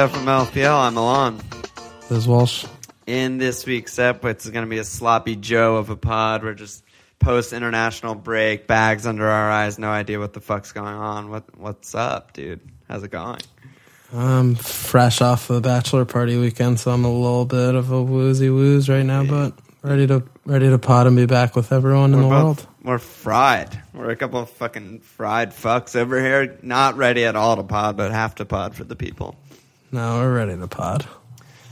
to FMLPL. I'm Alon. This is Walsh. In this week's ep, it's going to be a sloppy Joe of a pod. We're just post international break, bags under our eyes, no idea what the fuck's going on. What What's up, dude? How's it going? I'm fresh off the bachelor party weekend, so I'm a little bit of a woozy wooze right now, but ready to ready to pod and be back with everyone in We're the both- world. We're fried. We're a couple of fucking fried fucks over here. Not ready at all to pod, but have to pod for the people. No, we're ready to pod.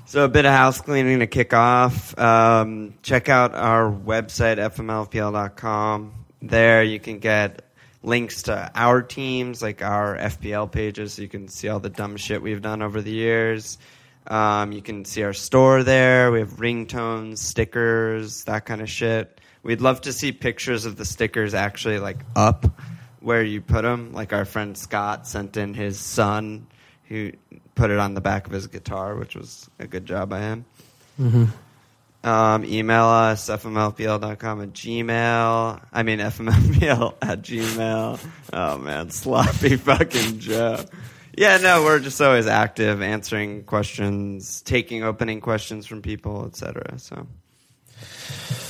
So a bit of house cleaning to kick off. Um, check out our website fmlpl.com. There you can get links to our teams, like our FPL pages, so you can see all the dumb shit we've done over the years. Um, you can see our store there. We have ringtones, stickers, that kind of shit. We'd love to see pictures of the stickers actually like up where you put them. Like our friend Scott sent in his son who put it on the back of his guitar, which was a good job by him. Um, email us, fmlpl.com at gmail. I mean, fmlpl at gmail. Oh, man, sloppy fucking Joe. Yeah, no, we're just always active, answering questions, taking opening questions from people, etc. So,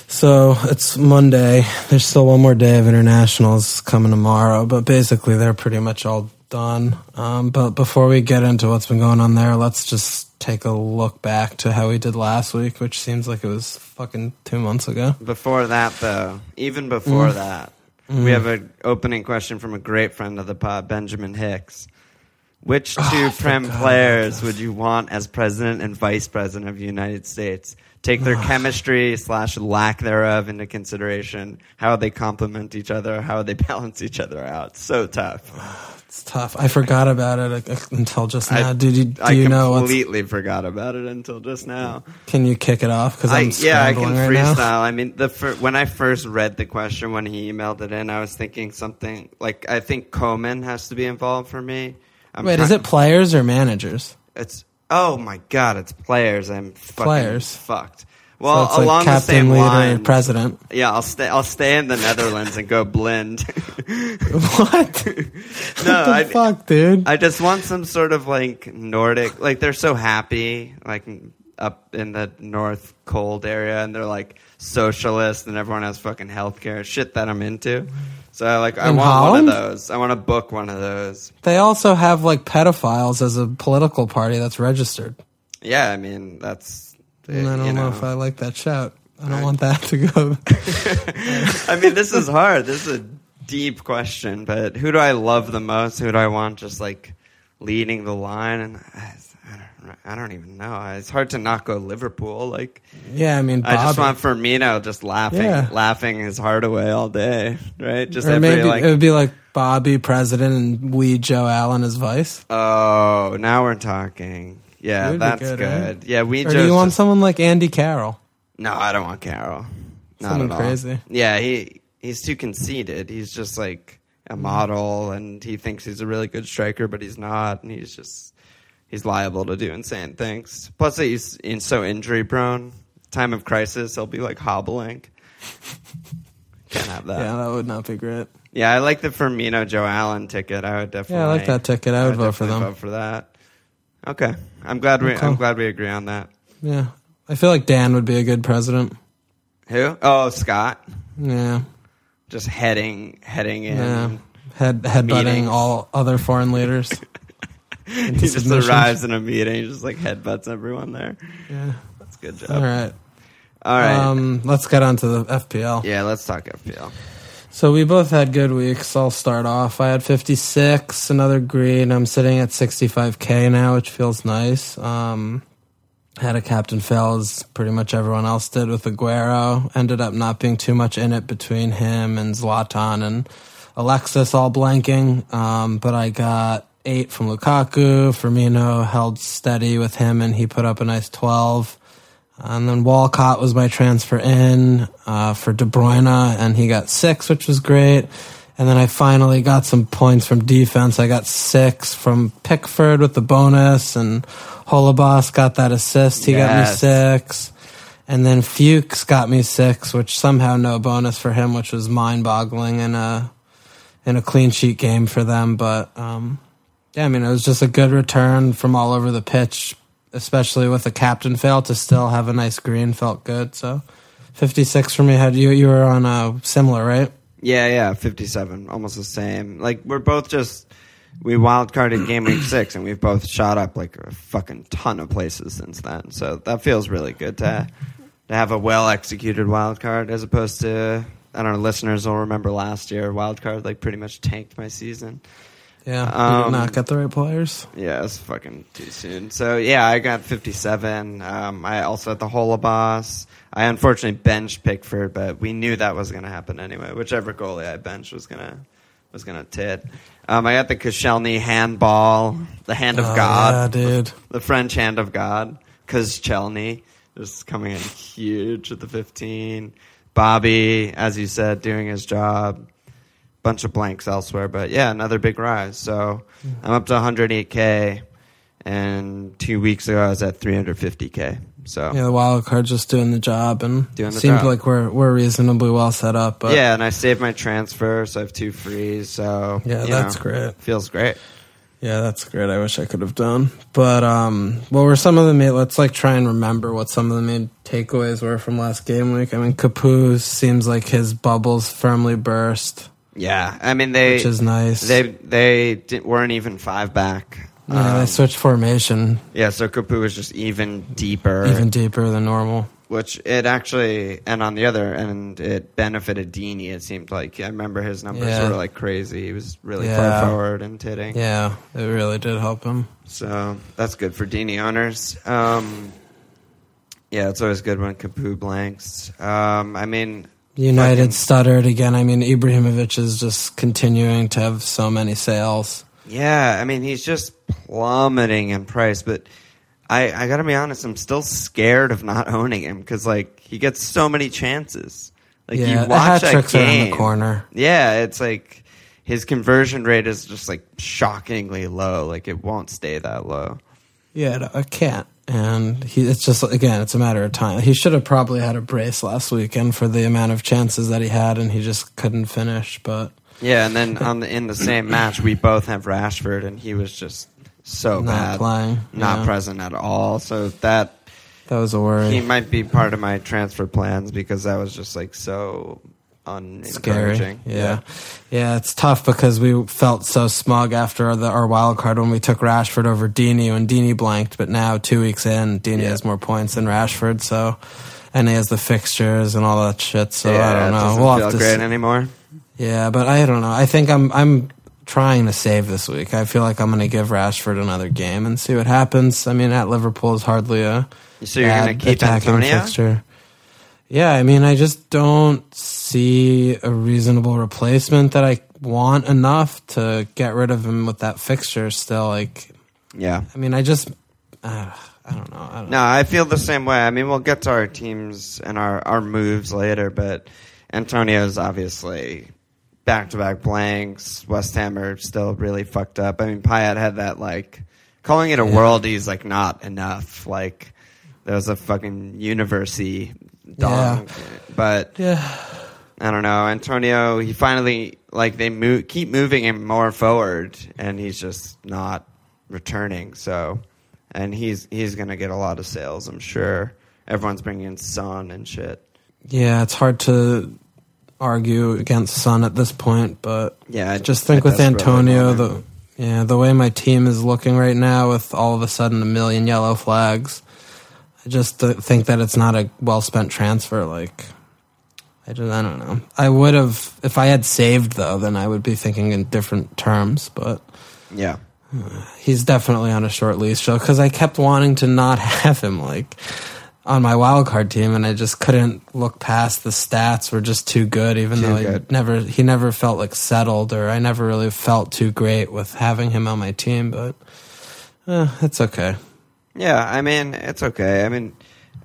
So it's Monday. There's still one more day of internationals coming tomorrow, but basically they're pretty much all done. Um, but before we get into what's been going on there, let's just take a look back to how we did last week, which seems like it was fucking two months ago. before that, though, even before that, we have an opening question from a great friend of the pod, Benjamin Hicks. Which two Prem forgot players would you want as president and vice president of the United States? Take their chemistry slash lack thereof into consideration. How they complement each other, how they balance each other out. So tough. It's tough. I forgot about it uh, until just now. I, Did you, do I you know I completely forgot about it until just now. Can you kick it off? Because I'm I'm yeah, I can right now. freestyle. I mean, the fir- when I first read the question when he emailed it in, I was thinking something like I think Coleman has to be involved for me. I'm Wait, try- is it players or managers? It's oh my god, it's players. I'm fucking Players. fucked. Well, so it's along like the captain, same leader, line, president. yeah, I'll stay. I'll stay in the Netherlands and go blend. what? no, what the I, fuck, dude? I just want some sort of like Nordic, like they're so happy, like up in the North cold area, and they're like socialist, and everyone has fucking healthcare, shit that I'm into. So I like, I In want Holland? one of those. I want to book one of those. they also have like pedophiles as a political party that's registered. Yeah, I mean that's. And I don't you know. know. if I like that shout. I don't want that to go. I mean, this is hard. This is a deep question, but who do I love the most? Who do I want just like leading the line? And I, I don't, even know. It's hard to not go Liverpool. Like. yeah, I mean, Bobby. I just want Firmino just laughing, Yeah. laughing his heart away all day, right? Just or every maybe like, it would be like Bobby president and we Joe Allen as vice. oh, now we're talking. Yeah, that's good, good. right? Yeah, we Or just, do you want someone like Andy Carroll? no, I don't want Carroll. Not Someone at all. crazy. Yeah, he he's too conceited. He's just like a model, and he thinks he's a really good striker, but he's not, and he's just he's liable to do insane things. Plus, he's in so injury prone. Time of crisis, he'll be like hobbling. Can't have that. yeah, that would not be great. Yeah, I like the Firmino Joe Allen ticket. I would definitely. Yeah, I like that ticket. I would vote for them. Vote for that. Okay, I'm glad we. Okay. I'm glad we agree on that. Yeah, I feel like Dan would be a good president. Who? Oh, Scott. Yeah, Just heading, heading in. yeah. Head headbutting Meetings. all other foreign leaders. he just arrives in a meeting, just like headbutts everyone there. Yeah. That's a good job. All right. All right. Um, let's get on to the FPL. yeah, let's talk FPL. So we both had good weeks. I'll start off. I had 56, another green. I'm sitting at 65k now, which feels nice. Um, had a captain fail as pretty much everyone else did with Aguero. Ended up not being too much in it between him and Zlatan and Alexis all blanking. Um, but I got eight from Lukaku. Firmino held steady with him and he put up a nice 12. And then Walcott was my transfer in uh, for De Bruyne, and he got six, which was great. And then I finally got some points from defense. I got six from Pickford with the bonus, and Holebas got that assist. He got me six. And then Fuchs got me six, which somehow no bonus for him, which was mind boggling in a in a clean sheet game for them. But um, Yeah, I mean, it was just a good return from all over the pitch, especially with the captain fail to still have a nice green felt good. So, 56 for me. Had you you were on a similar, right? Yeah, yeah, 57, almost the same. Like we're both just we wild carded game week six, and we've both shot up like a fucking ton of places since then. So that feels really good to to have a well executed wild card as opposed to I don't know. Listeners will remember last year wild card like pretty much tanked my season. Yeah, Um, not get the right players. Yeah, it's fucking too soon. So yeah, I got 57. Um, I also had the Holebas. I unfortunately benched Pickford, but we knew that was going to happen anyway. Whichever goalie I benched was gonna was gonna tit. Um, I got the Koscielny handball, the hand of Oh, God, yeah, dude. the French hand of God, Koscielny just coming in huge at the 15. Bobby, as you said, doing his job. Bunch of blanks elsewhere, but yeah, another big rise. So I'm up to 108k, and two weeks ago I was at 350k. So Yeah, the wild card just doing the job, and Doing the seems job. like we're we're reasonably well set up. But yeah, and I saved my transfer, so I have two frees. So Yeah, that's know, great. Feels great. Yeah, that's great. I wish I could have done. But um what were some of the main let's like try and remember what some of the main takeaways were from last game week. I mean Capoue seems like his bubbles firmly burst, Yeah, I mean they which is nice. they they di- weren't even five back. yeah, Um, they switched formation yeah, so Capoue was just even deeper. even deeper than normal. which it actually and on the other end it benefited Deeney. It seemed like I remember his numbers Yeah. were like crazy. He was really Yeah. far forward and titting. Yeah, it really did help him. So that's good for Deeney owners. Um, yeah, it's always good when Capoue blanks. Um, I mean, United fucking- stuttered again. I mean Ibrahimovic is just continuing to have so many sales. yeah, I mean he's just plummeting in price, but. I, I gotta be honest. I'm still scared of not owning him because like he gets so many chances. Like yeah, you watch hat that are in the corner. Yeah, it's like his conversion rate is just like shockingly low. Like it won't stay that low. Yeah, no, I can't. And he, it's just again, it's a matter of time. He should have probably had a brace last weekend for the amount of chances that he had, and he just couldn't finish. But Yeah, and then on the in the same match, we both have Rashford, and he was just so Not bad, playing, not yeah. present at all. So that that was a worry. he might be part of my transfer plans because that was just like so. Unencouraging. Yeah. yeah, It's tough because we felt so smug after the, our wild card when we took Rashford over Deeney when Deeney blanked. But now, two weeks in, Deeney Yeah. has more points than Rashford. So, and he has the fixtures and all that shit. So yeah, I don't know. doesn't We'll feel have to great see. anymore. Yeah, but I don't know. I think I'm I'm trying to save this week. I feel like I'm going to give Rashford another game and see what happens. I mean, at Liverpool is hardly a So you're gonna keep attacking Antonio? fixture. Yeah, I mean, I just don't see a reasonable replacement that I want enough to get rid of him with that fixture. Still, like, Yeah. I mean, I just, uh, I don't know. I don't No, I feel the same way. I mean, we'll get to our teams and our, our moves later, but Antonio's obviously back to back blanks. West Ham are still really fucked up. I mean, Payet had that, like, calling it a Yeah. worldie's like not enough. Like, there was a fucking university dog. But Yeah, I don't know. Antonio, he finally, like, they move, keep moving him more forward, and he's just not returning. So, and he's he's gonna get a lot of sales, I'm sure. Everyone's bringing in Son and shit. yeah. It's hard to argue against Son at this point, but Yeah, I just think I with Antonio, the yeah, the way my team is looking right now, with all of a sudden a million yellow flags, I just think that it's not a well spent transfer. Like, I just I don't know. I would have if I had saved though, then I would be thinking in different terms. But yeah, he's definitely on a short leash show because I kept wanting to not have him like on my wild card team, and I just couldn't look past the stats were just too good. Even Too though he good. never he never felt like settled, or I never really felt too great with having him on my team. But eh, it's okay. Yeah. I mean, it's okay. I mean,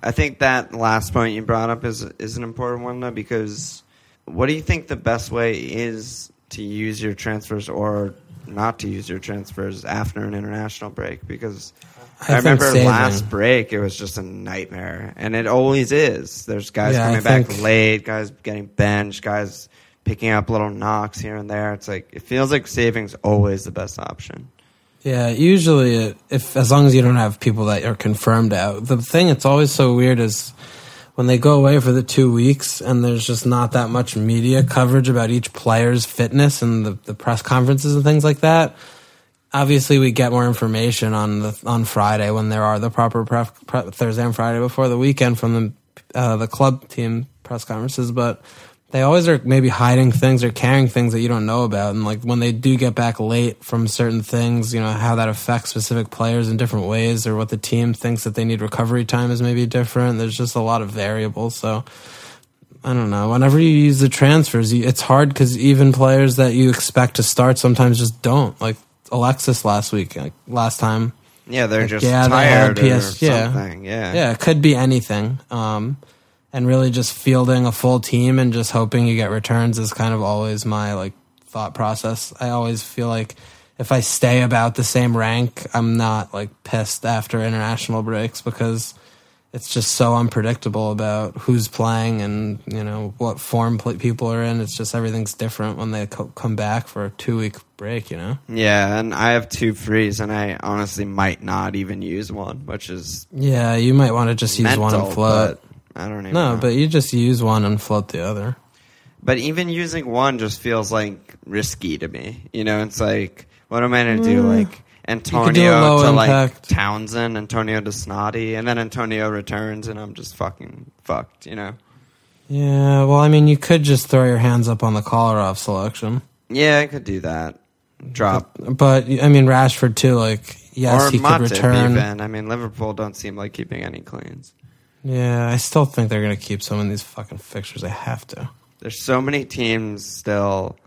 I think that last point you brought up is is an important one though because what do you think the best way is to use your transfers or not to use your transfers after an international break? Because I, I remember saving. last break it was just a nightmare, and it always is. There's guys Yeah, I coming back think- late, guys getting benched, guys picking up little knocks here and there. It's like it feels like saving's always the best option. Yeah, usually it, if as long as you don't have people that are confirmed out. The thing that's always so weird is when they go away for the two weeks and there's just not that much media coverage about each player's fitness and the, the press conferences and things like that. Obviously, we get more information on the on Friday when there are the proper pref, pre, Thursday and Friday before the weekend from the uh, the club team press conferences, but they always are maybe hiding things or carrying things that you don't know about. And like when they do get back late from certain things, you know, how that affects specific players in different ways or what the team thinks that they need recovery time is maybe different. There's just a lot of variables. So I don't know. Whenever you use the transfers, it's hard because even players that you expect to start sometimes just don't. Like Alexis last week, like last time. Yeah, they're like, just yeah, tired or PS yeah. something. Yeah. Yeah, it could be anything. Um, and really just fielding a full team and just hoping you get returns is kind of always my like thought process. I always feel like if I stay about the same rank, I'm not like pissed after international breaks because it's just so unpredictable about who's playing and you know what form people are in. It's just everything's different when they co- come back for a two week break. You know. Yeah, and I have two frees, and I honestly might not even use one, which is yeah. You might want to just use mental, one and float. I don't even No, know. but you just use one and float the other. But even using one just feels like risky to me. You know, it's like, what am I going to do? Mm. Like Antonio low to like impact. Townsend, Antonio to Snotty, and then Antonio returns, and I'm just fucking fucked. You know? Yeah, well, I mean, you could just throw your hands up on the Kolarov selection, Yeah, I could do that. Drop but I mean, Rashford too. Like, yes, or he could Matip return. even. I mean, Liverpool don't seem like keeping any cleans. Yeah, I still think they're gonna keep some of these fucking fixtures. They have to. There's so many teams still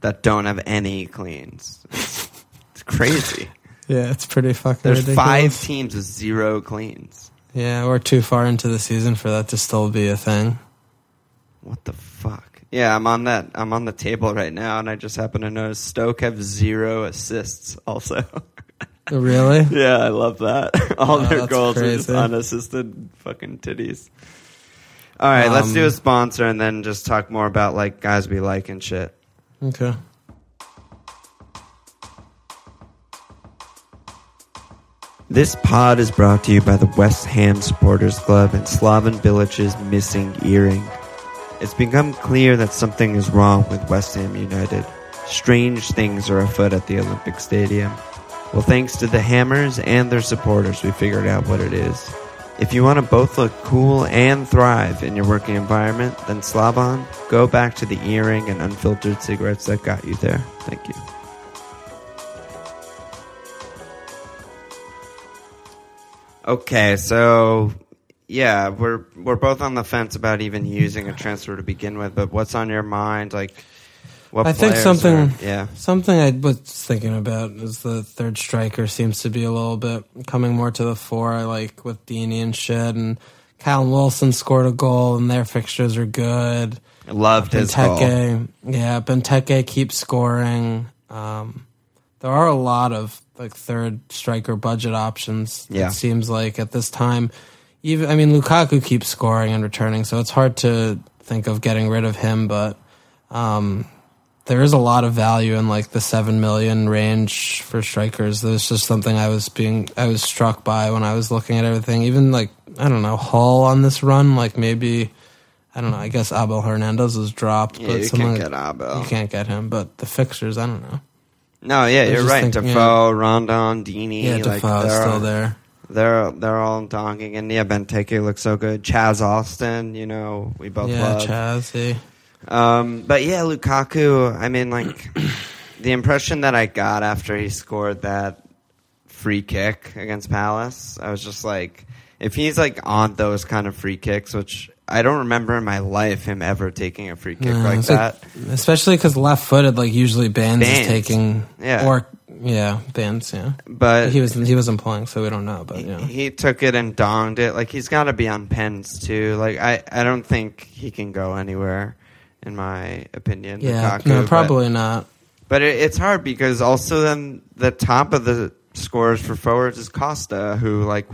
that don't have any cleans. It's, it's crazy. Yeah, it's pretty fucking. There's ridiculous. five teams with zero cleans. Yeah, we're too far into the season for that to still be a thing. What the fuck? Yeah, I'm on that. I'm on the table right now, and I just happen to notice Stoke have zero assists. Also, Really? yeah, I love that. All Oh, their goals are just unassisted fucking titties. All right, let's Um, do a sponsor and then just talk more about like guys we like and shit. Okay. This pod is brought to you by the West Ham Supporters Club and Slaven Bilic's missing earring. It's become clear that something is wrong with West Ham United. Strange things are afoot at the Olympic Stadium. Well, thanks to the Hammers and their supporters, we figured out what it is. If you want to both look cool and thrive in your working environment, then Slaven, go back to the earring and unfiltered cigarettes that got you there. Thank you. Okay, so yeah, we're we're both on the fence about even using a transfer to begin with, but what's on your mind? Like, what I think something- are- yeah, Something I was thinking about is the third striker seems to be a little bit coming more to the fore. I like with Deeney and shit, and Callum Wilson scored a goal, and their fixtures are good. loved his goal. Benteke, yeah, Benteke keeps scoring. Um, there are a lot of like third striker budget options. Yeah. It seems like at this time, even I mean Lukaku keeps scoring and returning, so it's hard to think of getting rid of him. But um, there is a lot of value in like the seven million range for strikers. There's just something I was being I was struck by when I was looking at everything. Even like I don't know Hull on this run, like maybe. I don't know. I guess Abel Hernandez was dropped, Yeah, but you someone can't get Abel. you can't get him. But the fixtures, I don't know. No, yeah, you're right. think- Defoe, Rondon, Deeney, Yeah, like Defoe's they're, still there. They're they're all donking, and yeah, Benteke looks so good. Chaz Austin, you know, we both Yeah, love. Chazzy. Um, but yeah, Lukaku. I mean, like the impression that I got after he scored that free kick against Palace, I was just like, if he's like on those kind of free kicks, which I don't remember in my life him ever taking a free kick like it's like- that. especially because left-footed, like usually Baines, Baines. is taking, Yeah. or yeah, Baines, yeah. but he was he wasn't playing, so we don't know. But he, yeah, he took it and donged it. Like he's got to be on pens too. Like I, I don't think he can go anywhere, in my opinion. yeah, Lukaku, no, but- probably not. But it, it's hard because also then the top of the scores for forwards is Costa, who like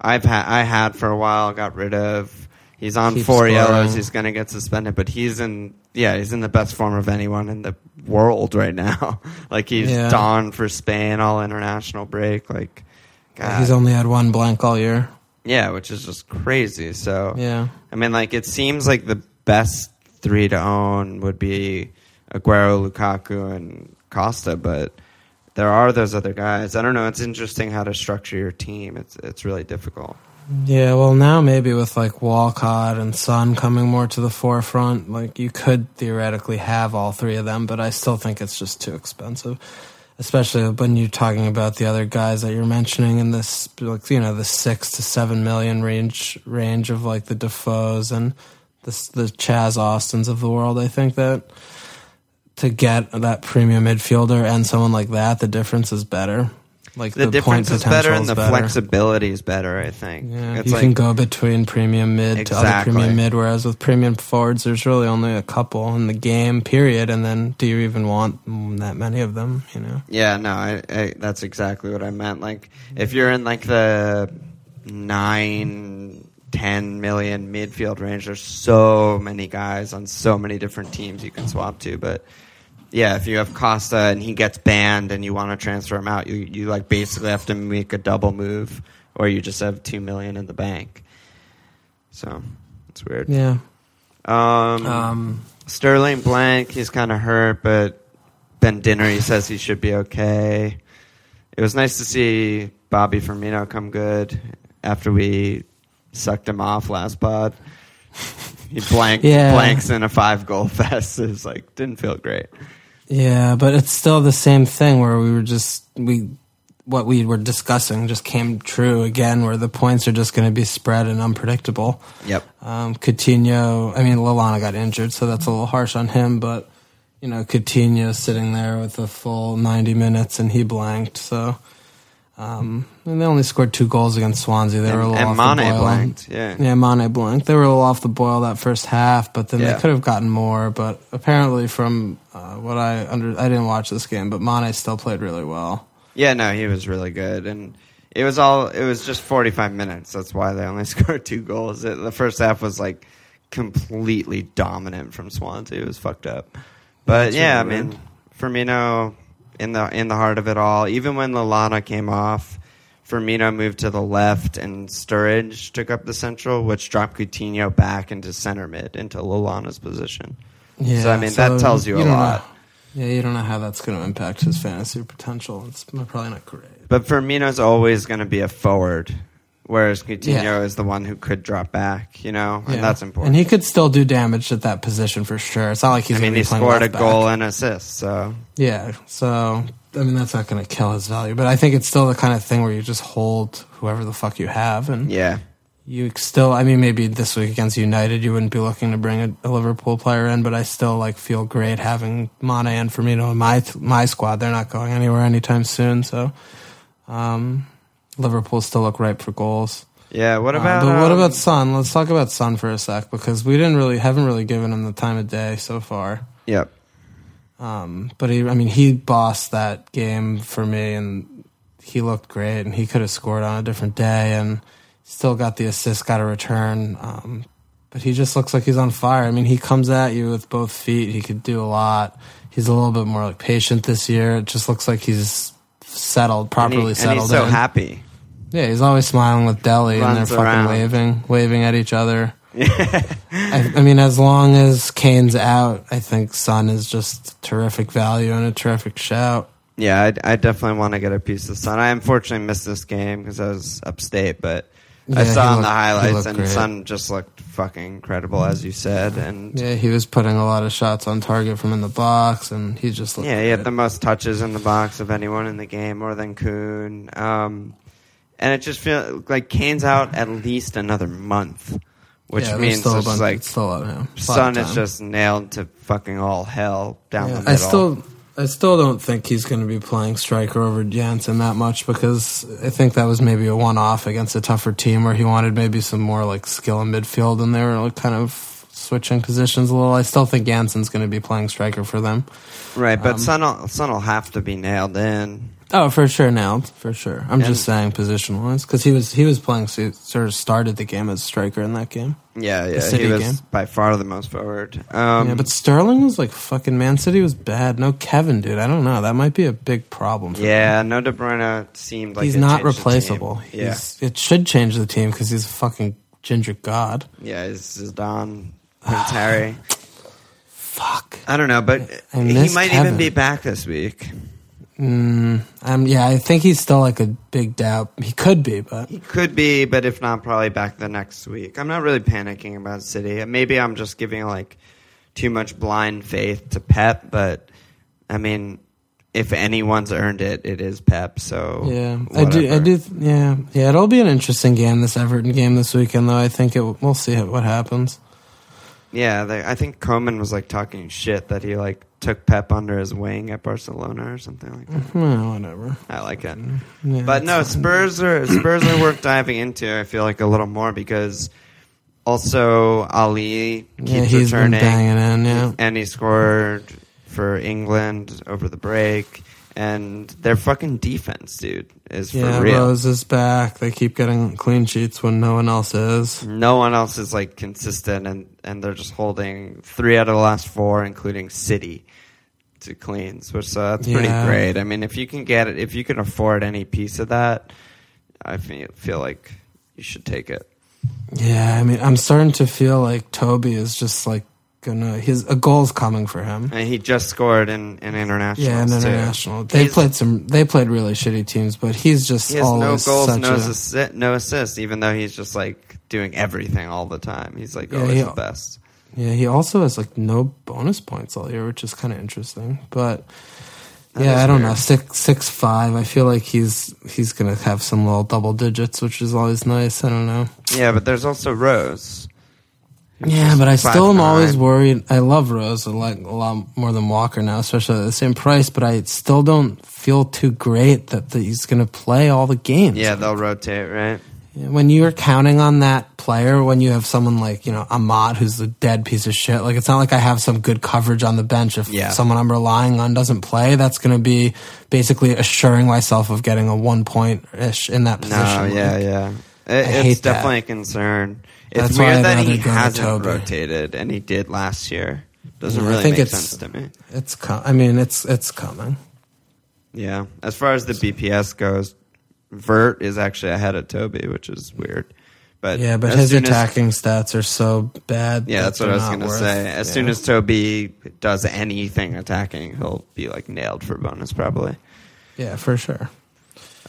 I've had I had for a while, got rid of. He's on four scoring. yellows. He's going to get suspended, but he's in yeah, he's in the best form of anyone in the world right now. like he's Yeah. donned for Spain all international break. Like, God. He's only had one blank all year. yeah, which is just crazy. So Yeah. I mean, like it seems like the best three to own would be Aguero, Lukaku, and Costa, but there are those other guys. I don't know. It's interesting how to structure your team. It's it's really difficult. Yeah, well, now maybe with like Walcott and Son coming more to the forefront, like you could theoretically have all three of them, but I still think it's just too expensive. Especially when you're talking about the other guys that you're mentioning in this, like you know, the six to seven million range range of like the Defoes and the the Chaz Austins of the world. I think that to get that premium midfielder and someone like that, the difference is better. Like The, point difference is better, and is the better. flexibility is better. I think. Yeah, it's you like can go between premium mid to other premium mid, whereas with premium forwards, there's really only a couple in the game, period. And then, do you even want that many of them? You know? Yeah, no, I, I, that's exactly what I meant. Like, if you're in like the nine, ten million midfield range, there's so many guys on so many different teams you can swap to. But yeah, if you have Costa and he gets banned and you want to transfer him out, you you like basically have to make a double move, or you just have two million in the bank. So it's weird. Yeah. Um, Um, Sterling blank. He's kind of hurt, but Ben Dinnery he says he should be okay. It was nice to see Bobby Firmino come good after we sucked him off last pod. He blank Yeah. blanks in a five goal fest. It was like didn't feel great. yeah, but it's still the same thing where we were just we what we were discussing just came true again, where the points are just going to be spread and unpredictable. Yep. Um, Coutinho, I mean, Lallana got injured, so that's a little harsh on him, but, you know, Coutinho sitting there with a full 90 minutes and he blanked, so. Um, and they only scored two goals against Swansea. They were a little and off the Mane boil. blanked. Yeah. Yeah, Mane blanked. They were a little off the boil that first half, but then Yeah. they could have gotten more. But apparently, from uh, what I under, I didn't watch this game, but Mane still played really well. Yeah, no, he was really good, and it was all. It was just forty five minutes. That's why they only scored two goals. It, the first half was like completely dominant from Swansea. It was fucked up. But That's yeah, really I mean, Firmino in the in the heart of it all. Even when Lallana came off, Firmino moved to the left, and Sturridge took up the central, which dropped Coutinho back into center mid into Lallana's position. Yeah, So, I mean, that tells you a don't know- lot. yeah, you don't know how that's going to impact his fantasy potential. It's probably not great. But Firmino's always going to be a forward, whereas Coutinho Yeah. is the one who could drop back, you know, and Yeah. that's important. And he could still do damage at that position for sure. It's not like he's. I mean, he scored a left back. goal and assist, so Yeah, so I mean that's not going to kill his value, but I think it's still the kind of thing where you just hold whoever the fuck you have, and yeah, you still. I mean, maybe this week against United, you wouldn't be looking to bring a, a Liverpool player in, but I still like feel great having Mane and Firmino in my my squad. They're not going anywhere anytime soon, so um, Liverpool still look ripe for goals. yeah. What Uh, about? but what um, about Son? Let's talk about Son for a sec because we didn't really haven't really given him the time of day so far. Yep. Um, but he, I mean, he bossed that game for me, and he looked great, and he could have scored on a different day, and still got the assist, got a return. Um, but he just looks like he's on fire. I mean, he comes at you with both feet. He could do a lot. He's a little bit more like patient this year. It just looks like he's settled, And, he- properly and settled. he's so in. happy. Yeah, he's always smiling with Dele, and they're Runs fucking around. waving, waving at each other. I, I mean, as long as Kane's out, I think Son is just terrific value and a terrific shout. Yeah, I, I definitely want to get a piece of Son. I unfortunately missed this game because I was upstate, but I Yeah, saw looked- the he highlights, looked and great. Son just looked fucking incredible, as you said. And Yeah, he was putting a lot of shots on target from in the box, and he just looked Yeah, he had the most touches in the box of anyone in the game, more than Kun. Um, and it just feels like Kane's out at least another month, which Yeah, there's means still a it's bunch- like it's still, yeah, a lot of Son is time. just nailed to fucking all hell down Yeah, the middle. I still, I still don't think he's going to be playing striker over Janssen that much because I think that was maybe a one-off against a tougher team where he wanted maybe some more like skill in midfield, and they were like kind of switching positions a little. I still think Janssen's going to be playing striker for them. right, but um, Son will, Son will have to be nailed in. Oh, for sure, nailed for sure. I'm just saying position wise because he was he was playing so sort of started the game as striker in that game. Yeah, yeah, City he was game. by far the most forward. Um, yeah, but Sterling was like fucking Man City was bad. No Kevin, dude. I don't know. That might be a big problem. For yeah, no De Bruyne seemed like he's not changed the team. replaceable. Yeah, He's, it should change the team because he's a fucking ginger god. yeah, he's Zidane, Prince Harry. Fuck. I don't know, but I he might Kevin. even be back this week. Mm, um, yeah, I think he's still like a big doubt. He could be, but He could be, but if not, probably back the next week. I'm not really panicking about City. Maybe I'm just giving like too much blind faith to Pep, but I mean, if anyone's earned it, it is Pep. So yeah, I do. I whatever. do. Yeah, yeah. It'll be an interesting game this Everton game this weekend, though. I think it. We'll see what happens. Yeah, they, I think Koeman was like talking shit that he like took Pep under his wing at Barcelona or something like that. Well, whatever. I like it. Yeah, But no. Spurs are Spurs are worth diving into. I feel like a little more because also Alli keeps Yeah, returning, in. Yeah. and he scored for England over the break. And their fucking defense, dude, is for Yeah, real. Rose is back. They keep getting clean sheets when no one else is. No one else is like consistent, and and they're just holding three out of the last four, including City, to cleans, which uh, that's pretty Yeah. great. I mean, if you can get it, if you can afford any piece of that, I feel feel like you should take it. Yeah, I mean, I'm starting to feel like Toby is just like gonna. His a goal's coming for him. And he just scored in in international. Yeah, in international. They He's- played some. They played really shitty teams, but he's just He has no goals, such no, a, assi- no assists, even though he's just like doing everything all the time. He's like Yeah, always he- the best. Yeah, he also has like no bonus points all year, which is kind of interesting. But That yeah, I don't weird. know. Six six five. I feel like he's he's gonna have some little double digits, which is always nice. I don't know. Yeah, but there's also Rose. Yeah, but I still am 5'9". always worried. I love Rose a lot, a lot more than Walker now, especially at the same price. But I still don't feel too great that, that he's going to play all the games. Yeah, they'll rotate, right? When you're counting on that player, when you have someone like you know Ahmad, who's a dead piece of shit, like it's not like I have some good coverage on the bench. If Yeah. someone I'm relying on doesn't play, that's going to be basically assuring myself of getting a one point ish in that position. No, Like, yeah, yeah. It, it's that. definitely a concern. It's That's weird that he to hasn't Toby. rotated, and he did last year. Doesn't Yeah, I really think make sense to me. It's. Com- I mean, it's it's coming. Yeah, as far as the BPS goes, Vert is actually ahead of Toby, which is weird. But Yeah, but his soon as- attacking stats are so bad. yeah, that that's what I was gonna say. As yeah. soon as Toby does anything attacking, he'll be like nailed for bonus probably. yeah, for sure.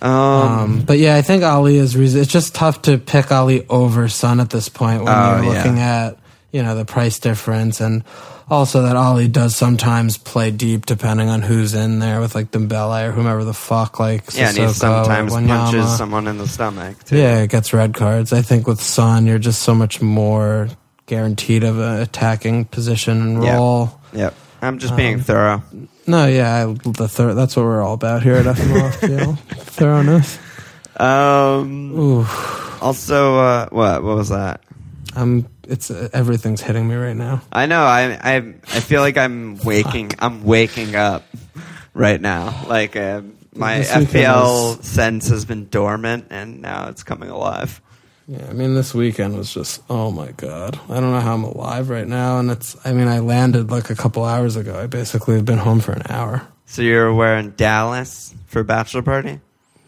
Um, Um, but yeah, I think Alli is. Reason- it's just tough to pick Alli over Son at this point when Oh, you're yeah. looking at you know the price difference and also that Alli does sometimes play deep depending on who's in there with like Dembele or whomever the fuck like yeah, and he sometimes punches someone in the stomach. Too. Yeah, it gets red cards. I think with Son, you're just so much more guaranteed of an attacking position and Yeah. role. Yep. I'm just being Um, thorough. No, yeah, I, the thir- that's what we're all about here at FMLFPL. Thoroughness. Um, Ooh, also, uh, what what was that? I'm. It's uh, everything's hitting me right now. I know. I I I feel like I'm waking. I'm waking up right now. Like uh, my This weekend FPL was- sense has been dormant, and now it's coming alive. Yeah, I mean, this weekend was just. Oh my god, I don't know how I'm alive right now, and it's. I mean, I landed like a couple hours ago. I basically have been home for an hour. So you're wearing Dallas for bachelor party?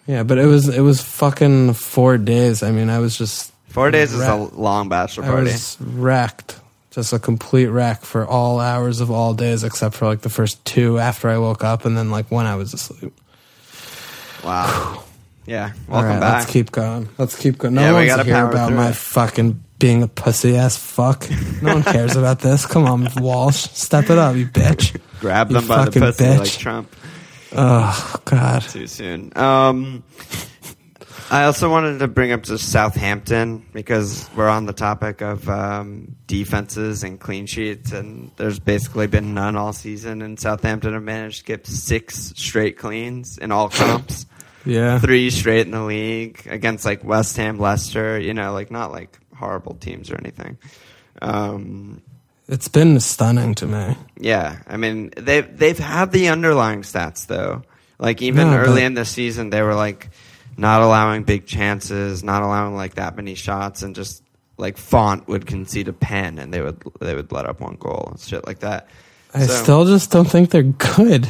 Yeah, but it was it was fucking four days. I mean, I was just Four days is a long bachelor party. I was wrecked. Just a complete wreck for all hours of all days except for like the first two after I woke up and then like when I was asleep. Wow. Yeah. All Welcome right, back. let's keep going. Let's keep going. No Yeah, one's gotta here power about my it. fucking being a pussy ass fuck. No one cares about this. Come on, Walsh. Step it up, you bitch. Grab You them by the pussy bitch. like Trump. Oh God. Too soon. Um, I also wanted to bring up just Southampton because we're on the topic of um, defenses and clean sheets, and there's basically been none all season. And Southampton have managed to get six straight cleans in all comps, Yeah. three straight in the league against like West Ham, Leicester. You know, like not like horrible teams or anything. Um, It's been stunning to me. yeah, I mean they've they've had the underlying stats though Like even early but- in the season, they were like not allowing big chances, not allowing like that many shots, and just like Fonte would concede a pen, and they would they would let up one goal and shit like that. I So- still just don't think they're good.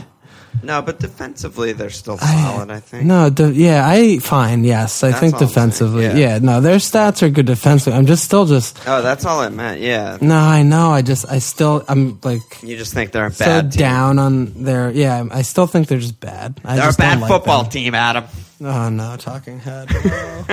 No, but defensively they're still solid. I, think. No, de- yeah, I fine. Yes, I That's think all I'm saying, defensively. yeah. yeah. no, their stats are good defensively. I'm just still just Oh, that's all it meant. Yeah, no. I know. I just I still I'm like you just think they're a so bad team. down on their. Yeah, I still think they're just bad. I They're a bad like football them. team, Adam. Oh no, talking head. No.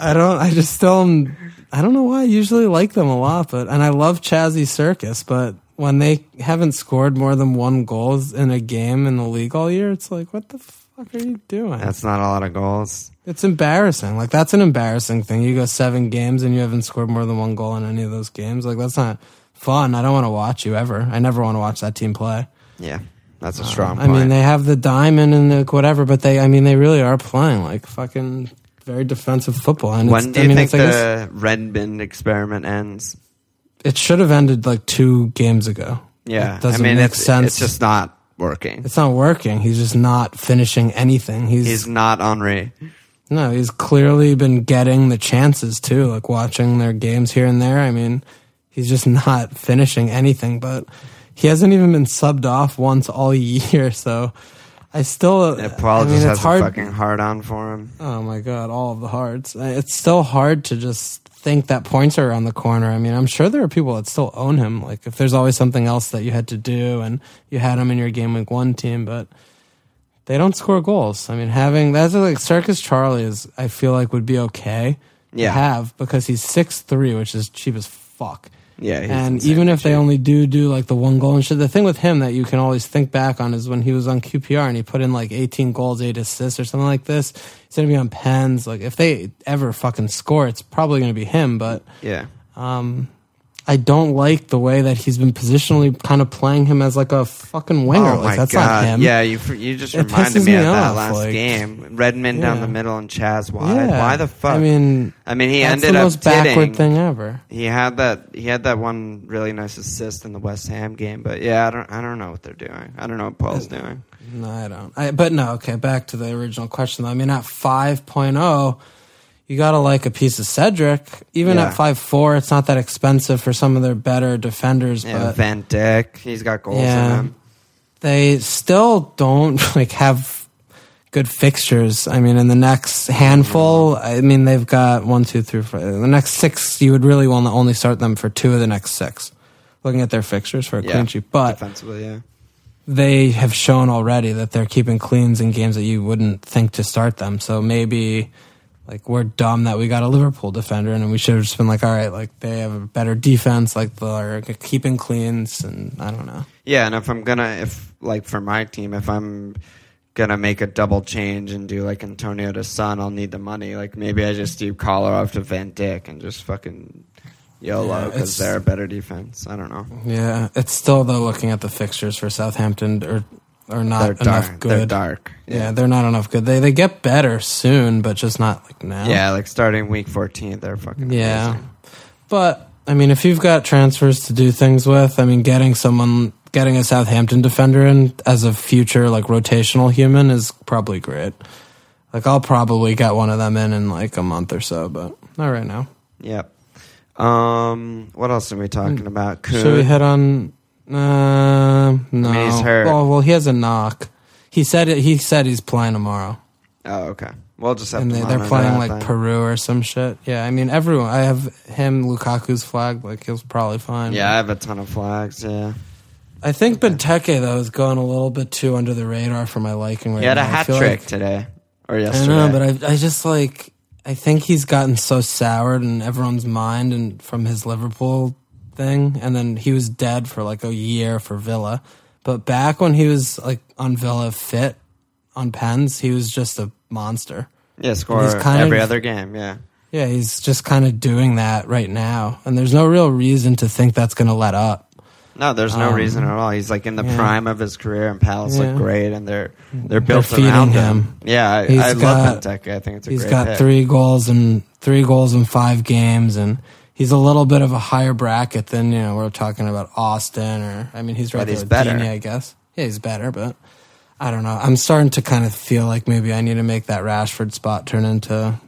I don't. I just still. am- I don't know why. I usually like them a lot, but and I love Chazzy Circus, but when they haven't scored more than one goals in a game in the league all year, it's like, what the fuck are you doing? That's not a lot of goals. It's embarrassing. Like that's an embarrassing thing. You go seven games and you haven't scored more than one goal in any of those games. Like that's not fun. I don't want to watch you ever. I never want to watch that team play. Yeah, that's a strong. Uh, I mean, they have the diamond and the whatever, but they, I mean, they really are playing like fucking very defensive football. And when it's, do I you mean, think it's, I guess, the Redmond experiment ends? It should have ended like two games ago. Yeah, It doesn't I mean make it's sense. it's just not working. It's not working. He's just not finishing anything. He's, He's not Henry. no, he's clearly been getting the chances too. Like watching their games here and there. I mean, he's just not finishing anything. But he hasn't even been subbed off once all year. So I still. Yeah, Puel I mean, just it's has hard. a fucking hard on for him. Oh my god, all of the hearts. It's still hard to just think that points are around the corner. I mean, I'm sure there are people that still own him. Like if there's always something else that you had to do and you had him in your game week one team, but they don't score goals. I mean, having that's like Circus Charlie is I feel like would be okay Yeah. to have because he's six three, which is cheap as fuck. Yeah, he's and insane even if they only do do like the one goal and shit, the thing with him that you can always think back on is when he was on QPR and he put in like 18 goals, eight assists or something like this. He's gonna be on pens. Like if they ever fucking score, it's probably gonna be him. But yeah, um, I don't like the way that he's been positionally kind of playing him as like a fucking winger. Oh like my that's god! not him. Yeah, you you just It reminded me, me of that off, last like- game. Redmond down the middle and Chaz wide. Yeah. Why the fuck? I mean, I mean, he ended the up most backward titting. thing ever. He had that. He had that one really nice assist in the West Ham game. But yeah, I don't. I don't know what they're doing. I don't know what Puel's doing. No, I don't. I, but no, okay, back to the original question. though. I mean, at 5.0, you got to like a piece of Cedric. Even Yeah. at 5.4, it's not that expensive for some of their better defenders, Yeah, but Van Dijk. He's got goals Yeah. in him. they still don't like have good fixtures. I mean, in the next handful, mm-hmm. I mean, they've got one, two, three, four. The next six, you would really want to only start them for two of the next six. Looking at their fixtures for a Yeah, clean sheet, but defensively, yeah. they have shown already that they're keeping cleans in games that you wouldn't think to start them. So maybe like we're dumb that we got a Liverpool defender and we should have just been like, all right, like they have a better defense, like they're keeping cleans, and I don't know. Yeah, and if I'm gonna, if like for my team, if I'm gonna make a double change and do like Antonio to Son, I'll need the money. Like maybe I just do Kolarov to Van Dijk and just fucking YOLO Yeah, because it's- they're a better defense. I don't know. Yeah, it's still though looking at the fixtures for Southampton or or not they're enough dark. good. They're dark. Yeah. they're not enough good. They they get better soon, but just not like now. Yeah, like starting week 14, they're fucking Yeah. amazing. But I mean, if you've got transfers to do things with, I mean, getting someone, getting a Southampton defender in as a future like rotational human is probably great. Like I'll probably get one of them in in like a month or so, but not right now. Yep. Um, what else are we talking about? Kun. Hmm. Should we hit on? Uh, no. he's hurt. Oh well, he has a knock. He said it, he said he's playing tomorrow, oh, okay. We'll just have and to they, they're monitor playing that like. Peru or some shit. Yeah, I mean everyone. I have him, Lukaku's flag. Like he'll probably fine. Yeah, I have a ton of flags. Yeah, I think Benteke though is going a little bit too under the radar for my liking right he had now. a I hat feel trick like- today or I yesterday. know, but I I just like I think he's gotten so soured in everyone's mind and from his Liverpool thing, and then he was dead for like a year for Villa. But back when he was like on Villa fit on pens, he was just a monster. yeah, score every of- other game. Yeah. Yeah, he's just kind of doing that right now, and there's no real reason to think that's going to let up. No, there's no Um, reason at all. He's like in the yeah. prime of his career, and Palace Yeah. look great, and they're they're built feeding around him. him. Yeah, I, He's I got- love Benteke. I think it's a He's great got pick. three goals and three goals in five games, and he's a little bit of a higher bracket than you know we're talking about Austin or I mean he's right But there he's with better. Dini, I guess. Yeah, he's better, but I don't know. I'm starting to kind of feel like maybe I need to make that Rashford spot turn into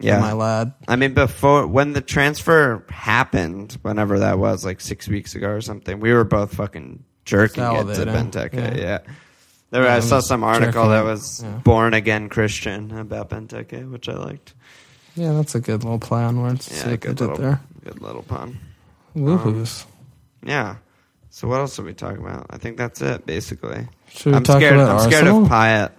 Yeah. my lad. I mean, before when the transfer happened, whenever that was, like six weeks ago or something, we were both fucking jerking it to. Benteke. Yeah. Yeah. There, Yeah, I I saw some article jerking that was Yeah. born again Christian about Benteke, which I liked. Yeah, that's a good little play on words. Yeah, they good little, there. good little pun. Woohoos. Um, yeah. So what else are we talking about? I think that's it, basically. Should we I'm talk scared. about I'm scared of Pyatt.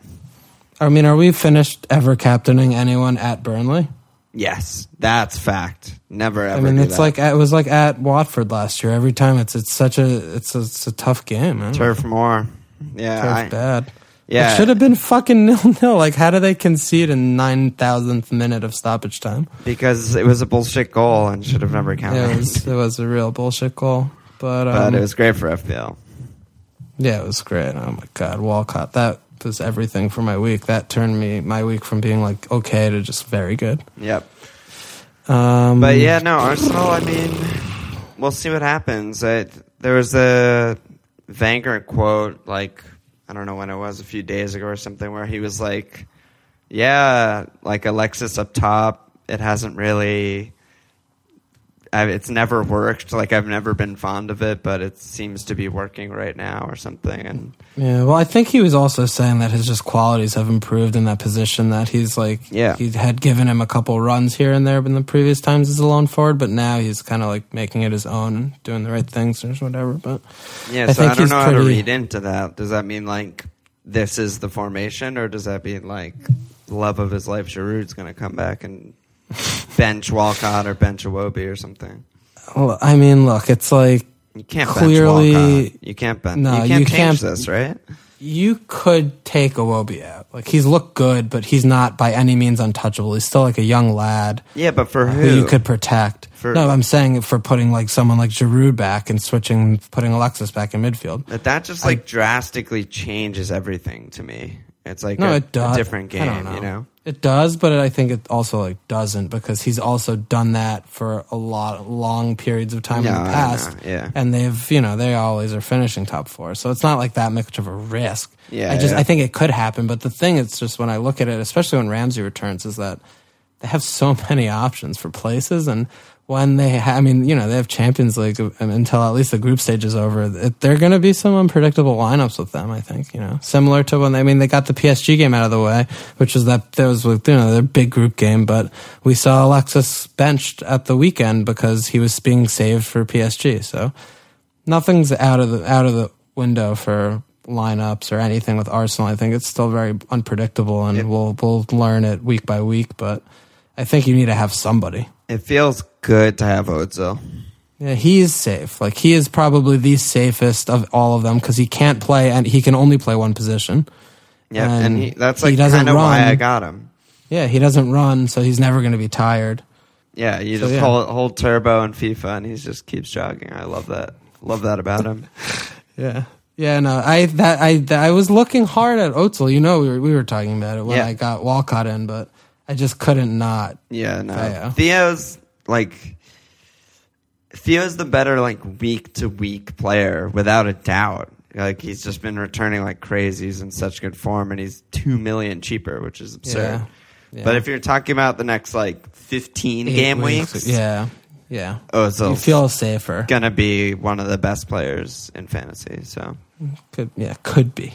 I mean, are we finished ever captaining anyone at Burnley? Yes, that's fact. Never ever. I mean, it's that. like it was like at Watford last year. Every time it's it's such a it's a, it's a tough game. Man. turf more. Yeah, Turf's I- bad. Yeah. It should have been fucking nil nil. Like, how do they concede in nine thousandth minute of stoppage time? because it was a bullshit goal and should have never counted. Yeah, it was, it was a real bullshit goal. But, um, but it was great for FPL. yeah, it was great. Oh my god, Walcott. That was everything for my week. That turned me my week from being like okay to just very good. Yep. Um, But yeah, no, Arsenal. I mean, we'll see what happens. I, there was a Wenger quote, like I don't know when it was, a few days ago or something, where he was like, "Yeah, like Alexis up top, it hasn't really." I, it's never worked. Like I've never been fond of it, but it seems to be working right now, or something. And Yeah, well, I think he was also saying that his just qualities have improved in that position. That he's like, Yeah. he had given him a couple runs here and there in the previous times as a lone forward, but now he's kind of like making it his own and doing the right things or whatever. But yeah, I so I don't know how to read into that. Does that mean like this is the formation, or does that mean like love of his life, Giroud's going to come back and bench Walcott or bench Iwobi or something? well, I mean, look, it's like You can't Clearly- bench Walcott. You can't bench. No, you can't you change can't- this, right? you could take Iwobi out. Like he's looked good, but he's not by any means untouchable. He's still like a young lad Yeah, but for uh, who? who you could protect. For- no, I'm saying for putting like someone like Giroud back and switching, putting Alexis back in midfield. But that just like drastically changes everything to me. It's like No, a, it does. a different game, you know. It does, but I think it also like doesn't because he's also done that for a lot long periods of time No, in the past. yeah. and they've you know they always are finishing top four, so it's not like that much of a risk. Yeah, I just yeah. I think it could happen, but the thing is just when I look at it, especially when Ramsey returns, is that they have so many options for places and. When they, ha- I mean, you know, they have Champions League um, until at least the group stage is over. Are going to be some unpredictable lineups with them. I think, you know, similar to when they, I mean they got the PSG game out of the way, which was that there was you know their big group game, but we saw Alexis benched at the weekend because he was being saved for PSG. So nothing's out of the out of the window for lineups or anything with Arsenal. I think it's still very unpredictable, and Yeah. we'll we'll learn it week by week. But I think you need to have somebody. It feels good to have Ozil. Yeah, he is safe. Like he is probably the safest of all of them because he can't play and he can only play one position. Yeah, and, And he, that's he like doesn't kind of why. I got him. Yeah, he doesn't run, so he's never going to be tired. Yeah, you So, just yeah. hold hold turbo in FIFA, and he just keeps jogging. I love that. Love that about him. Yeah. Yeah, no, I that I that, I was looking hard at Ozil. You know, we were we were talking about it when Yeah. I got Walcott in, but I just couldn't not. Yeah, no. Theo. Theo's like Theo's the better like week to week player without a doubt. Like he's just been returning like crazy. He's in such good form, and he's two million cheaper, which is absurd. Yeah. Yeah. But if you're talking about the next like 15 Eight game weeks, yeah, yeah, oh, Ozil's you feel safer. gonna be one of the best players in fantasy. So Could yeah, could be.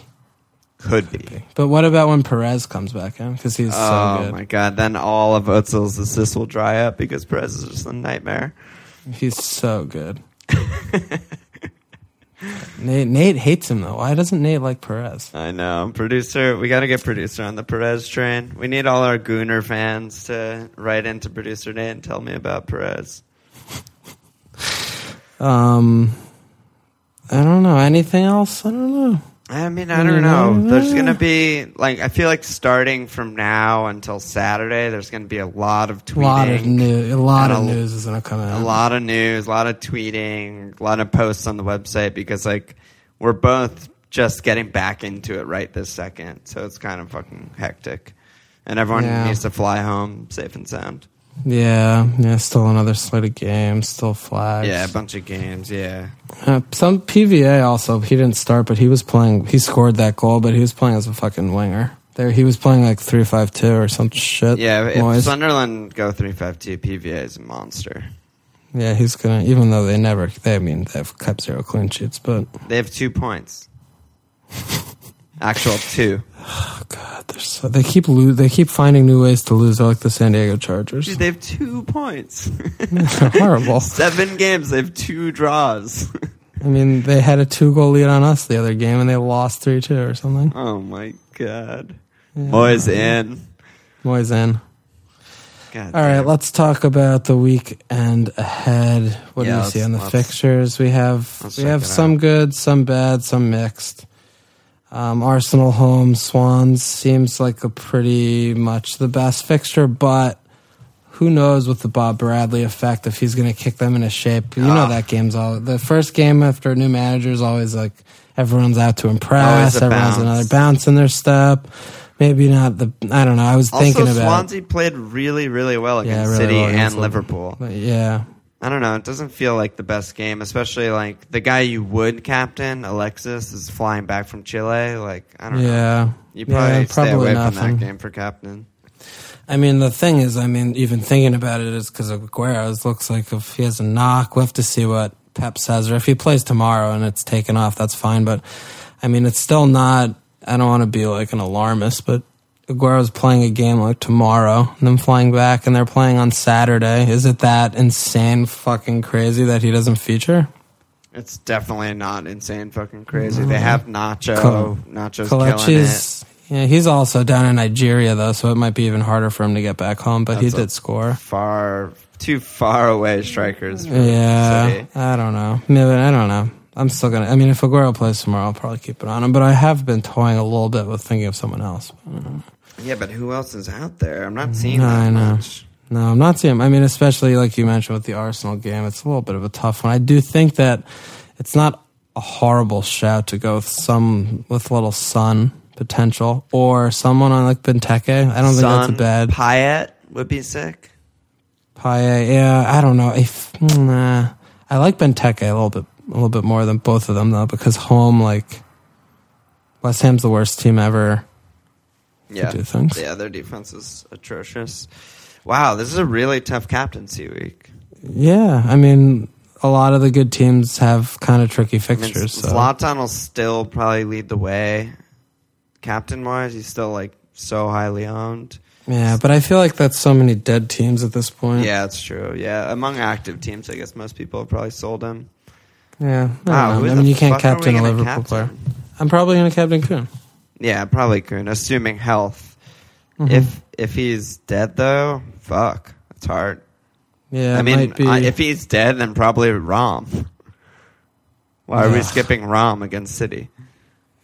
Could be. But what about when Perez comes back in? Because he's oh so good. my god! Then all of Ozil's assists will dry up because Perez is just a nightmare. He's so good. Nate Nate hates him though. Why doesn't Nate like Perez? I know. Producer, we got to get producer on the Perez train. We need all our Gooner fans to write into producer Nate and tell me about Perez. Um, I don't know anything else. I don't know. I mean, I don't know. There's going to be, like, I feel like starting from now until Saturday, there's going to be a lot of A lot of tweeting. A lot of a- news is gonna come out. a lot of news, a lot of tweeting, a lot of posts on the website because, like, we're both just getting back into it right this second. So it's kind of fucking hectic. And everyone Yeah. needs to fly home safe and sound. Yeah, yeah. Still another slate of games. Still flags. Yeah, a bunch of games. Yeah. Uh, some PVA also. He didn't start, but he was playing. He scored that goal, but he was playing as a fucking winger. There, he was playing like three five two or some shit. Yeah, if noise. Sunderland go three five two, PVA is a monster. yeah, he's gonna. Even though they never, they I mean they have kept zero clean sheets, but They have two points. Actual two. oh god, they're so, they keep lo- They keep finding new ways to lose. They're like the San Diego Chargers. Dude, they have two points. Horrible. Seven games, they have two draws. I mean, they had a two goal lead on us the other game, and they lost three two or something. oh my god. Yeah. Moyes in. Moyes in. God All right, damn. let's talk about the weekend ahead. What Yeah, do you see on the fixtures? We have we have some out. good, some bad, some mixed. Um, Arsenal home Swans seems like a pretty much the best fixture, but who knows with the Bob Bradley effect if he's going to kick them into shape? You know Ah. that game's all the first game after a new manager is always like everyone's out to impress, everyone's bounce. another bounce in their step. Maybe not the I don't know. I was thinking about. also, Swansea played really, really well Yeah, against really City well against and Liverpool. Liverpool. yeah. I don't know. It doesn't feel like the best game, especially like the guy you would captain, Alexis, is flying back from Chile. Like I don't know. Yeah. You probably Yeah, stay probably away nothing. from that game for captain. I mean, the thing is, I mean, even thinking about it is because of Aguero. Looks like if he has a knock, we'll have to see what Pep says. Or if he plays tomorrow and it's taken off, that's fine. But I mean, it's still not. I don't want to be like an alarmist, but Aguero's playing a game like tomorrow and then flying back, and they're playing on Saturday. Is it that insane, fucking crazy that he doesn't feature? It's definitely not insane, fucking crazy. They mm-hmm. have Nacho. Co- Nacho's killing it. Yeah, he's also down in Nigeria though, so it might be even harder for him to get back home. But he That's a- did score. Far too far away strikers. Yeah. I don't know. Maybe I don't know. I'm still gonna. I mean, if Aguero plays tomorrow, I'll probably keep it on him. But I have been toying a little bit with thinking of someone else. Yeah, but who else is out there? I'm not seeing No, that I know. much. No, I'm not seeing. I mean, especially like you mentioned with the Arsenal game, it's a little bit of a tough one. I do think that it's not a horrible shout to go with some with little Sun potential or someone on like Benteke. I don't think that's a bad. Payet would be sick. Payet, yeah, I don't know. If nah, I like Benteke a little bit, a little bit more than both of them though, because home like West Ham's the worst team ever. Yeah, do things. yeah, their defense is atrocious. Wow, this is a really tough captaincy week. Yeah, I mean, a lot of the good teams have kind of tricky I mean, fixtures. so. Zlatan will still probably lead the way. Captain wise, he's still like so highly owned. Yeah, but I feel like that's so many dead teams at this point. Yeah, it's true. Yeah, among active teams, I guess most people have probably sold him. Yeah. I, Wow, don't who know. I mean, you can't fuck are we captain a Liverpool captain? player. I'm probably going to captain Kun. Yeah, probably Kun, assuming health. Mhm. If if he's dead though, fuck, it's hard. Yeah, I mean, might be. I, if he's dead, then probably Rom. Why are we skipping Rom against City?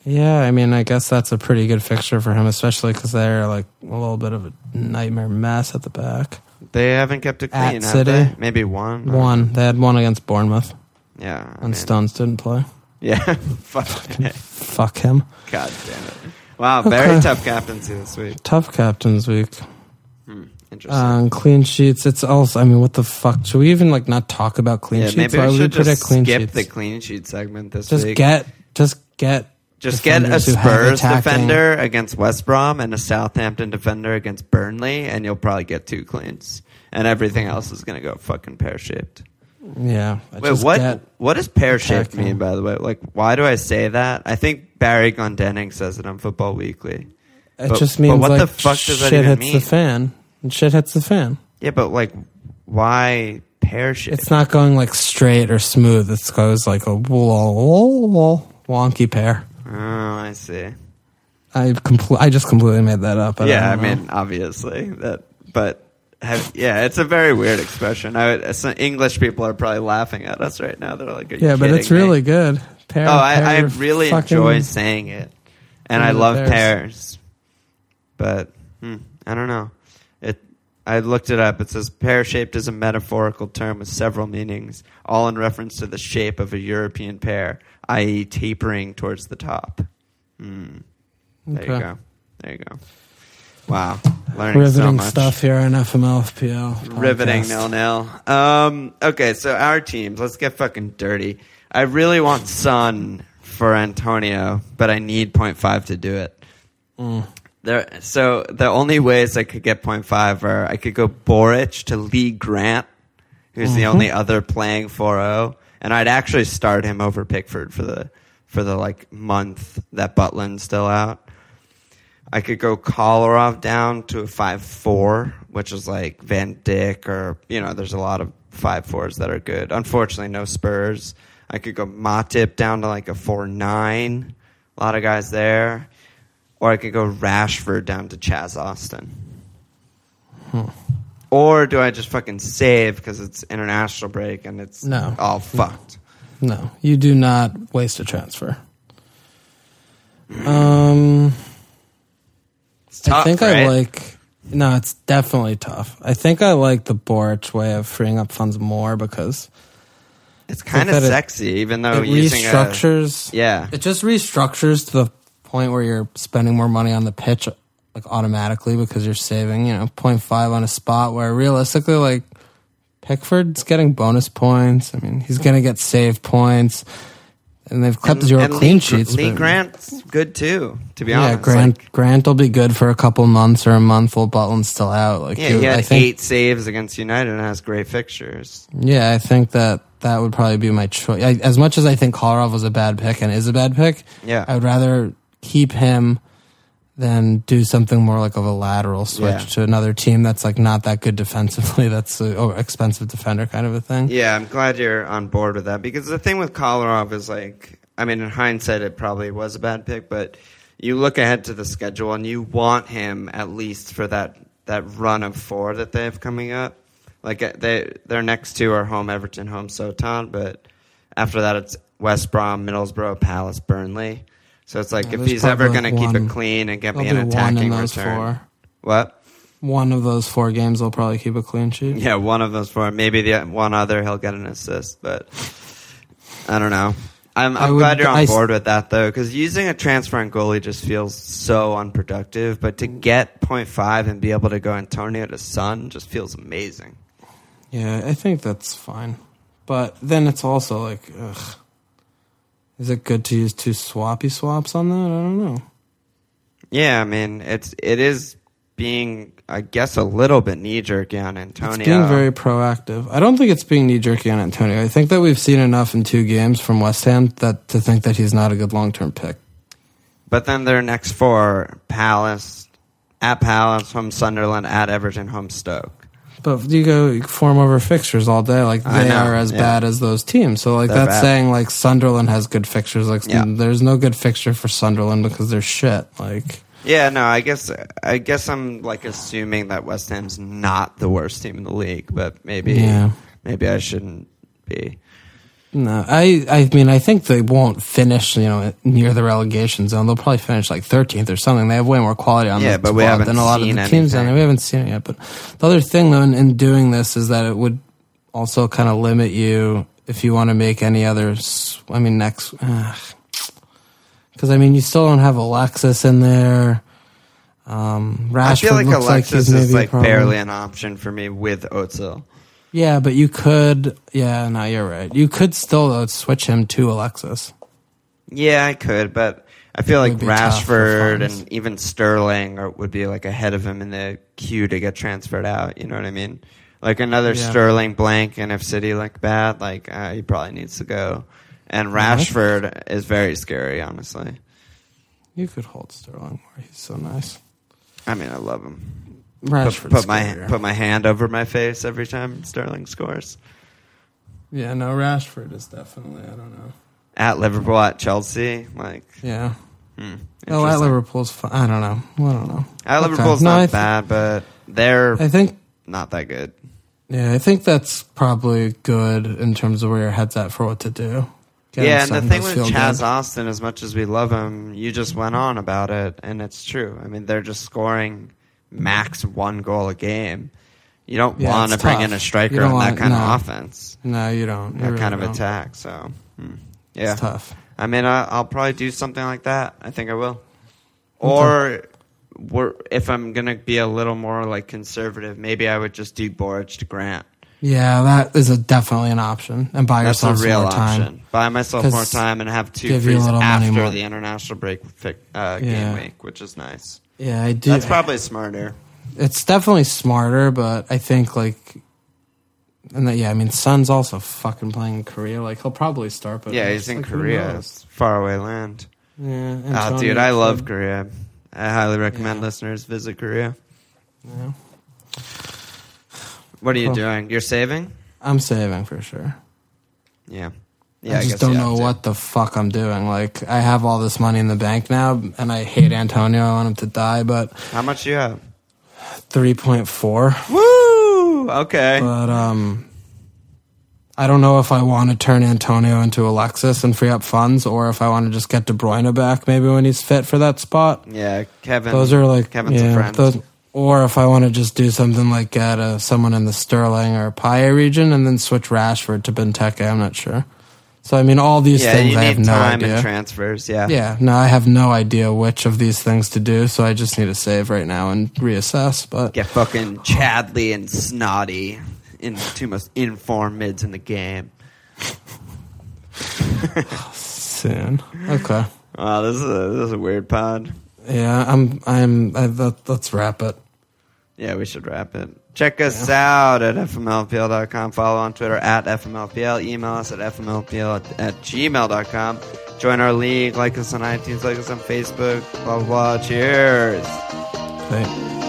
yeah, I mean, I guess that's a pretty good fixture for him, especially because they're like a little bit of a nightmare mess at the back. They haven't kept it At clean, have City? Maybe one. One, they had one against Bournemouth, Yeah. I and mean, Stones didn't play. Yeah. Fuck. Fuck him. God damn it. Wow, very Okay. tough captaincy this week. Tough captains week. Hmm, interesting. Um, clean sheets. It's also. I mean, what the fuck? Should we even like not talk about clean yeah, sheets? maybe Why we should just clean skip sheets? the clean sheet segment this just week. get. Just get. Just get a defenders who have Spurs defender against West Brom and a Southampton defender against Burnley, and you'll probably get two cleans. And everything else is going to go fucking pear shaped. Yeah. Wait, just what? what does pear shaped mean? By the way, like, why do I say that? I think Barry Glendenning says it on Football Weekly. It But- just means what like the fuck does that shit even hits mean? the fan. And shit hits the fan. Yeah, but like, why pear shaped? It's not going like straight or smooth. It goes like a wonky pair. Oh, I see. I compl- I just completely made that up. I yeah, I mean, obviously that, but have, yeah, it's a very weird expression. I would, some English people are probably laughing at us right now. They're like, yeah, but it's me?" really good. Pear, Oh, I, I really enjoy saying it, and I love pears. pears. But hmm, I don't know. It. I looked it up. It says pear shaped is a metaphorical term with several meanings, all in reference to the shape of a European pear, i.e., tapering towards the top. Hmm. There you go. There you go. Wow. Learning so Riveting much. stuff here on FMLFPL. Riveting nil nil. Um, okay, so our teams. Let's get fucking dirty. I really want Son for Antonio, but I need 0.5 to do it. Mm. There, so the only ways I could get 0.5 are I could go Boruc to Lee Grant, who's the Mhm. only other playing 4-0, and I'd actually start him over Pickford for the for the like month that Butland's still out. I could go Kolarov down to a five four, which is like Van Dijk or you know, there's a lot of five fours that are good. Unfortunately, no Spurs. I could go Matip down to like a four nine. A lot of guys there. Or I could go Rashford down to Chaz Austin. Or do I just fucking save because it's international break and it's No. all fucked? No, you do not waste a transfer. Um, It's tough, I think right? I like. No, it's definitely tough. I think I like the Boruc way of freeing up funds more because It's kind of that it- sexy, even though it using a restructures. yeah. It just restructures to the point where you're spending more money on the pitch, like automatically because you're saving, you know, 0.5 on a spot where realistically, like Pickford's getting bonus points. I mean, he's going to get save points, and they've kept zero and clean Lee, sheets. Lee but- Grant's good too, to be yeah, honest. Grant Like, Grant will be good for a couple months or a month while Butland's still out. Like, yeah, he had I think, eight saves against United and has great fixtures. Yeah, I think that that would probably be my choice. I, as much as I think Kolarov was a bad pick and is a bad pick, Yeah. I would rather keep him than do something more like of a lateral switch Yeah. to another team that's like not that good defensively. That's an oh, expensive defender kind of a thing. Yeah, I'm glad you're on board with that because the thing with Kolarov is like, I mean, in hindsight, it probably was a bad pick, but you look ahead to the schedule and you want him at least for that that run of four that they have coming up. Like uh, they, their next two are home Everton, home Soton, but after that it's West Brom, Middlesbrough, Palace, Burnley. So it's like Yeah, if he's ever going to keep it clean and get me an attacking return. four. What? One of those four games, they'll probably keep a clean sheet. Yeah, one of those four. Maybe the one other he'll get an assist, but I don't know. I'm, I'm would- glad you're on I board with that though, because using a transfer on goalie just feels so unproductive. But to get 0.5 and be able to go Antonio to Son just feels amazing. Yeah, I think that's fine. But then it's also like, ugh. Is it good to use two swappy swaps on that? I don't know. Yeah, I mean it's it is being I guess a little bit knee jerky on Antonio. It's being very proactive. I don't think it's being knee jerky on Antonio. I think that we've seen enough in two games from West Ham that to think that he's not a good long term pick. but then their next four: Palace, at Palace, home Sunderland, at Everton, home Stoke. But you go you form over fixtures all day. Like I they know, are as yeah. bad as those teams. So like They're that's bad. saying like Sunderland has good fixtures. Like Yeah. there's no good fixture for Sunderland because they're shit. Like Yeah, no, I guess I guess I'm like assuming that West Ham's not the worst team in the league, but maybe Yeah. maybe I shouldn't be. No, I I mean I think they won't finish you know near the relegation zone. They'll probably finish like 13th or something. They have way more quality on Yeah, the but we squad haven't than a lot of the teams. anything. And we haven't seen it yet. But the other thing though in, in doing this is that it would also kind of limit you if you want to make any others. I mean next. Because I mean, you still don't have Alexis in there. Um, Rashford I feel like looks like Alexis he's is like barely an option for me with Özil. Yeah, but you could. Yeah, no, you're right. You could still though, switch him to Alexis. Yeah, I could, but I feel like Would be tough for Rashford and even Sterling are, would be like ahead of him in the queue to get transferred out. You know what I mean? Like another Yeah. Sterling blank, and if City look bad, like uh, he probably needs to go. And Rashford is very scary, honestly. You could hold Sterling more. He's so nice. I mean, I love him. Put, Rashford. put my put my hand over my face every time Sterling scores. Yeah, no, Rashford is definitely. I don't know. At Liverpool, at Chelsea, like Yeah. hmm, Oh, at. Liverpool's. Fun. I don't know. I don't know. At Okay. Liverpool's No, not th- bad, but they're I think. not that good. Yeah, I think that's probably good in terms of where your head's at for what to do. Getting yeah, and the thing with Chaz good. Austin, as much as we love him, you just went on about it, and it's true. I mean, they're just scoring max one goal a game. You don't Yeah, want to it's bring tough. in a You striker don't on that kind no. of offense, No, you don't. You that really kind of don't. attack. So, hmm. yeah, It's tough. I mean, I, I'll probably do something like that. I think I will. Or we're, if I'm gonna be a little more like conservative, maybe I would just do Boruc to Grant. Yeah, that is a, definitely an option, and buy That's a yourself some real more time. option. Buy myself 'Cause more time and have two give you a frees little money after more. the international break fi- uh, Yeah. game week, which is nice. Yeah, I do. That's probably smarter. it's definitely smarter, but I think like, and that, yeah, I mean, Son's also fucking playing in Korea. Like he'll probably start, but Yeah, he's in like, Korea. It's faraway land. Yeah, Oh, dude, I love Korea. I highly recommend Yeah. listeners visit Korea. Yeah. What are you doing? You're saving? I'm saving for sure. Yeah. Yeah, I just guess don't you know what the fuck I'm doing. Like, I have all this money in the bank now, and I hate Antonio. I want him to die, but How much do you have? 3.4. Woo! Okay. But um, I don't know if I want to turn Antonio into Alexis and free up funds, or if I want to just get De Bruyne back maybe when he's fit for that spot. yeah, Kevin. Those are like Kevin's yeah, a friend. those- or if I want to just do something like get uh, someone in the Sterling or Payet region and then switch Rashford to Benteke. I'm not sure. So I mean, all these yeah, things I have no idea. and transfers. Yeah. yeah, no, I have no idea which of these things to do. So I just need to save right now and reassess. But Get fucking Chadli and Snotty in the two most informed mids in the game. soon, okay. Wow, this is a, this is a weird pod. Yeah, I'm. I'm. I, let, let's wrap it. Yeah, we should wrap it. Check us out at fmlpl.com. Follow on Twitter at fmlpl. Email us at fmlpl at, at gmail.com. Join our league. Like us on iTunes. Like us on Facebook. Blah, blah, blah. Cheers. Okay.